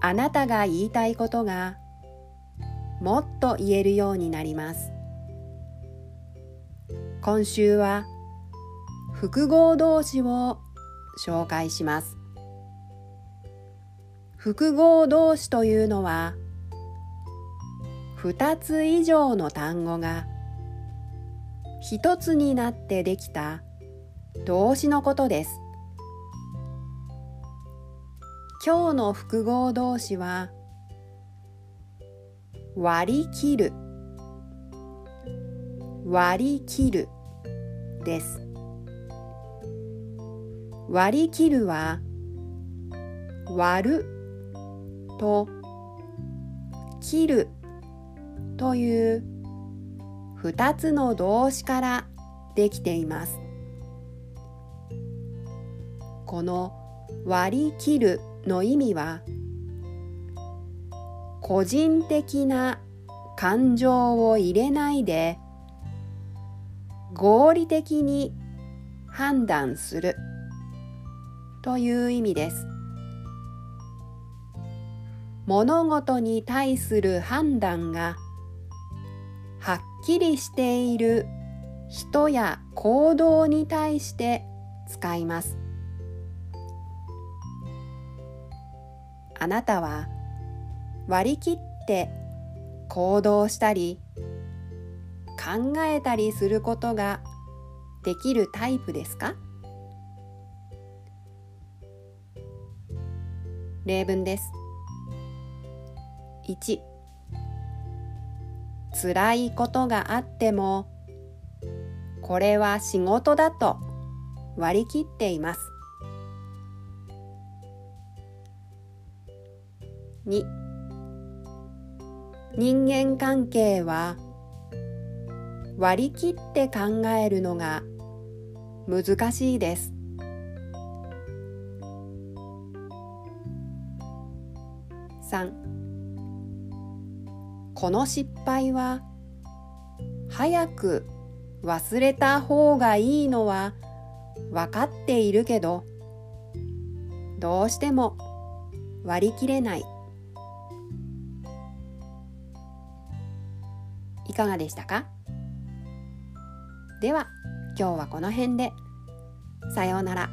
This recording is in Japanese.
あなたが言いたいことがもっと言えるようになります。今週は複合動詞を紹介します。複合動詞というのは2つ以上の単語が一つになってできた動詞のことです。今日の複合動詞は割り切る。割り切る。です。割り切るは割る。と切るという二つの動詞からできています。この割り切るの意味は個人的な感情を入れないで合理的に判断するという意味です。物事に対する判断がはっきりしている人や行動に対して使います。あなたは割り切って行動したり考えたりすることができるタイプですか？例文です。1辛いことがあってもこれは仕事だと割り切っています。2人間関係は割り切って考えるのが難しいです。3この失敗は早く忘れた方がいいのは分かっているけどどうしても割り切れない。いかがでしたか？では今日はこの辺でさようなら。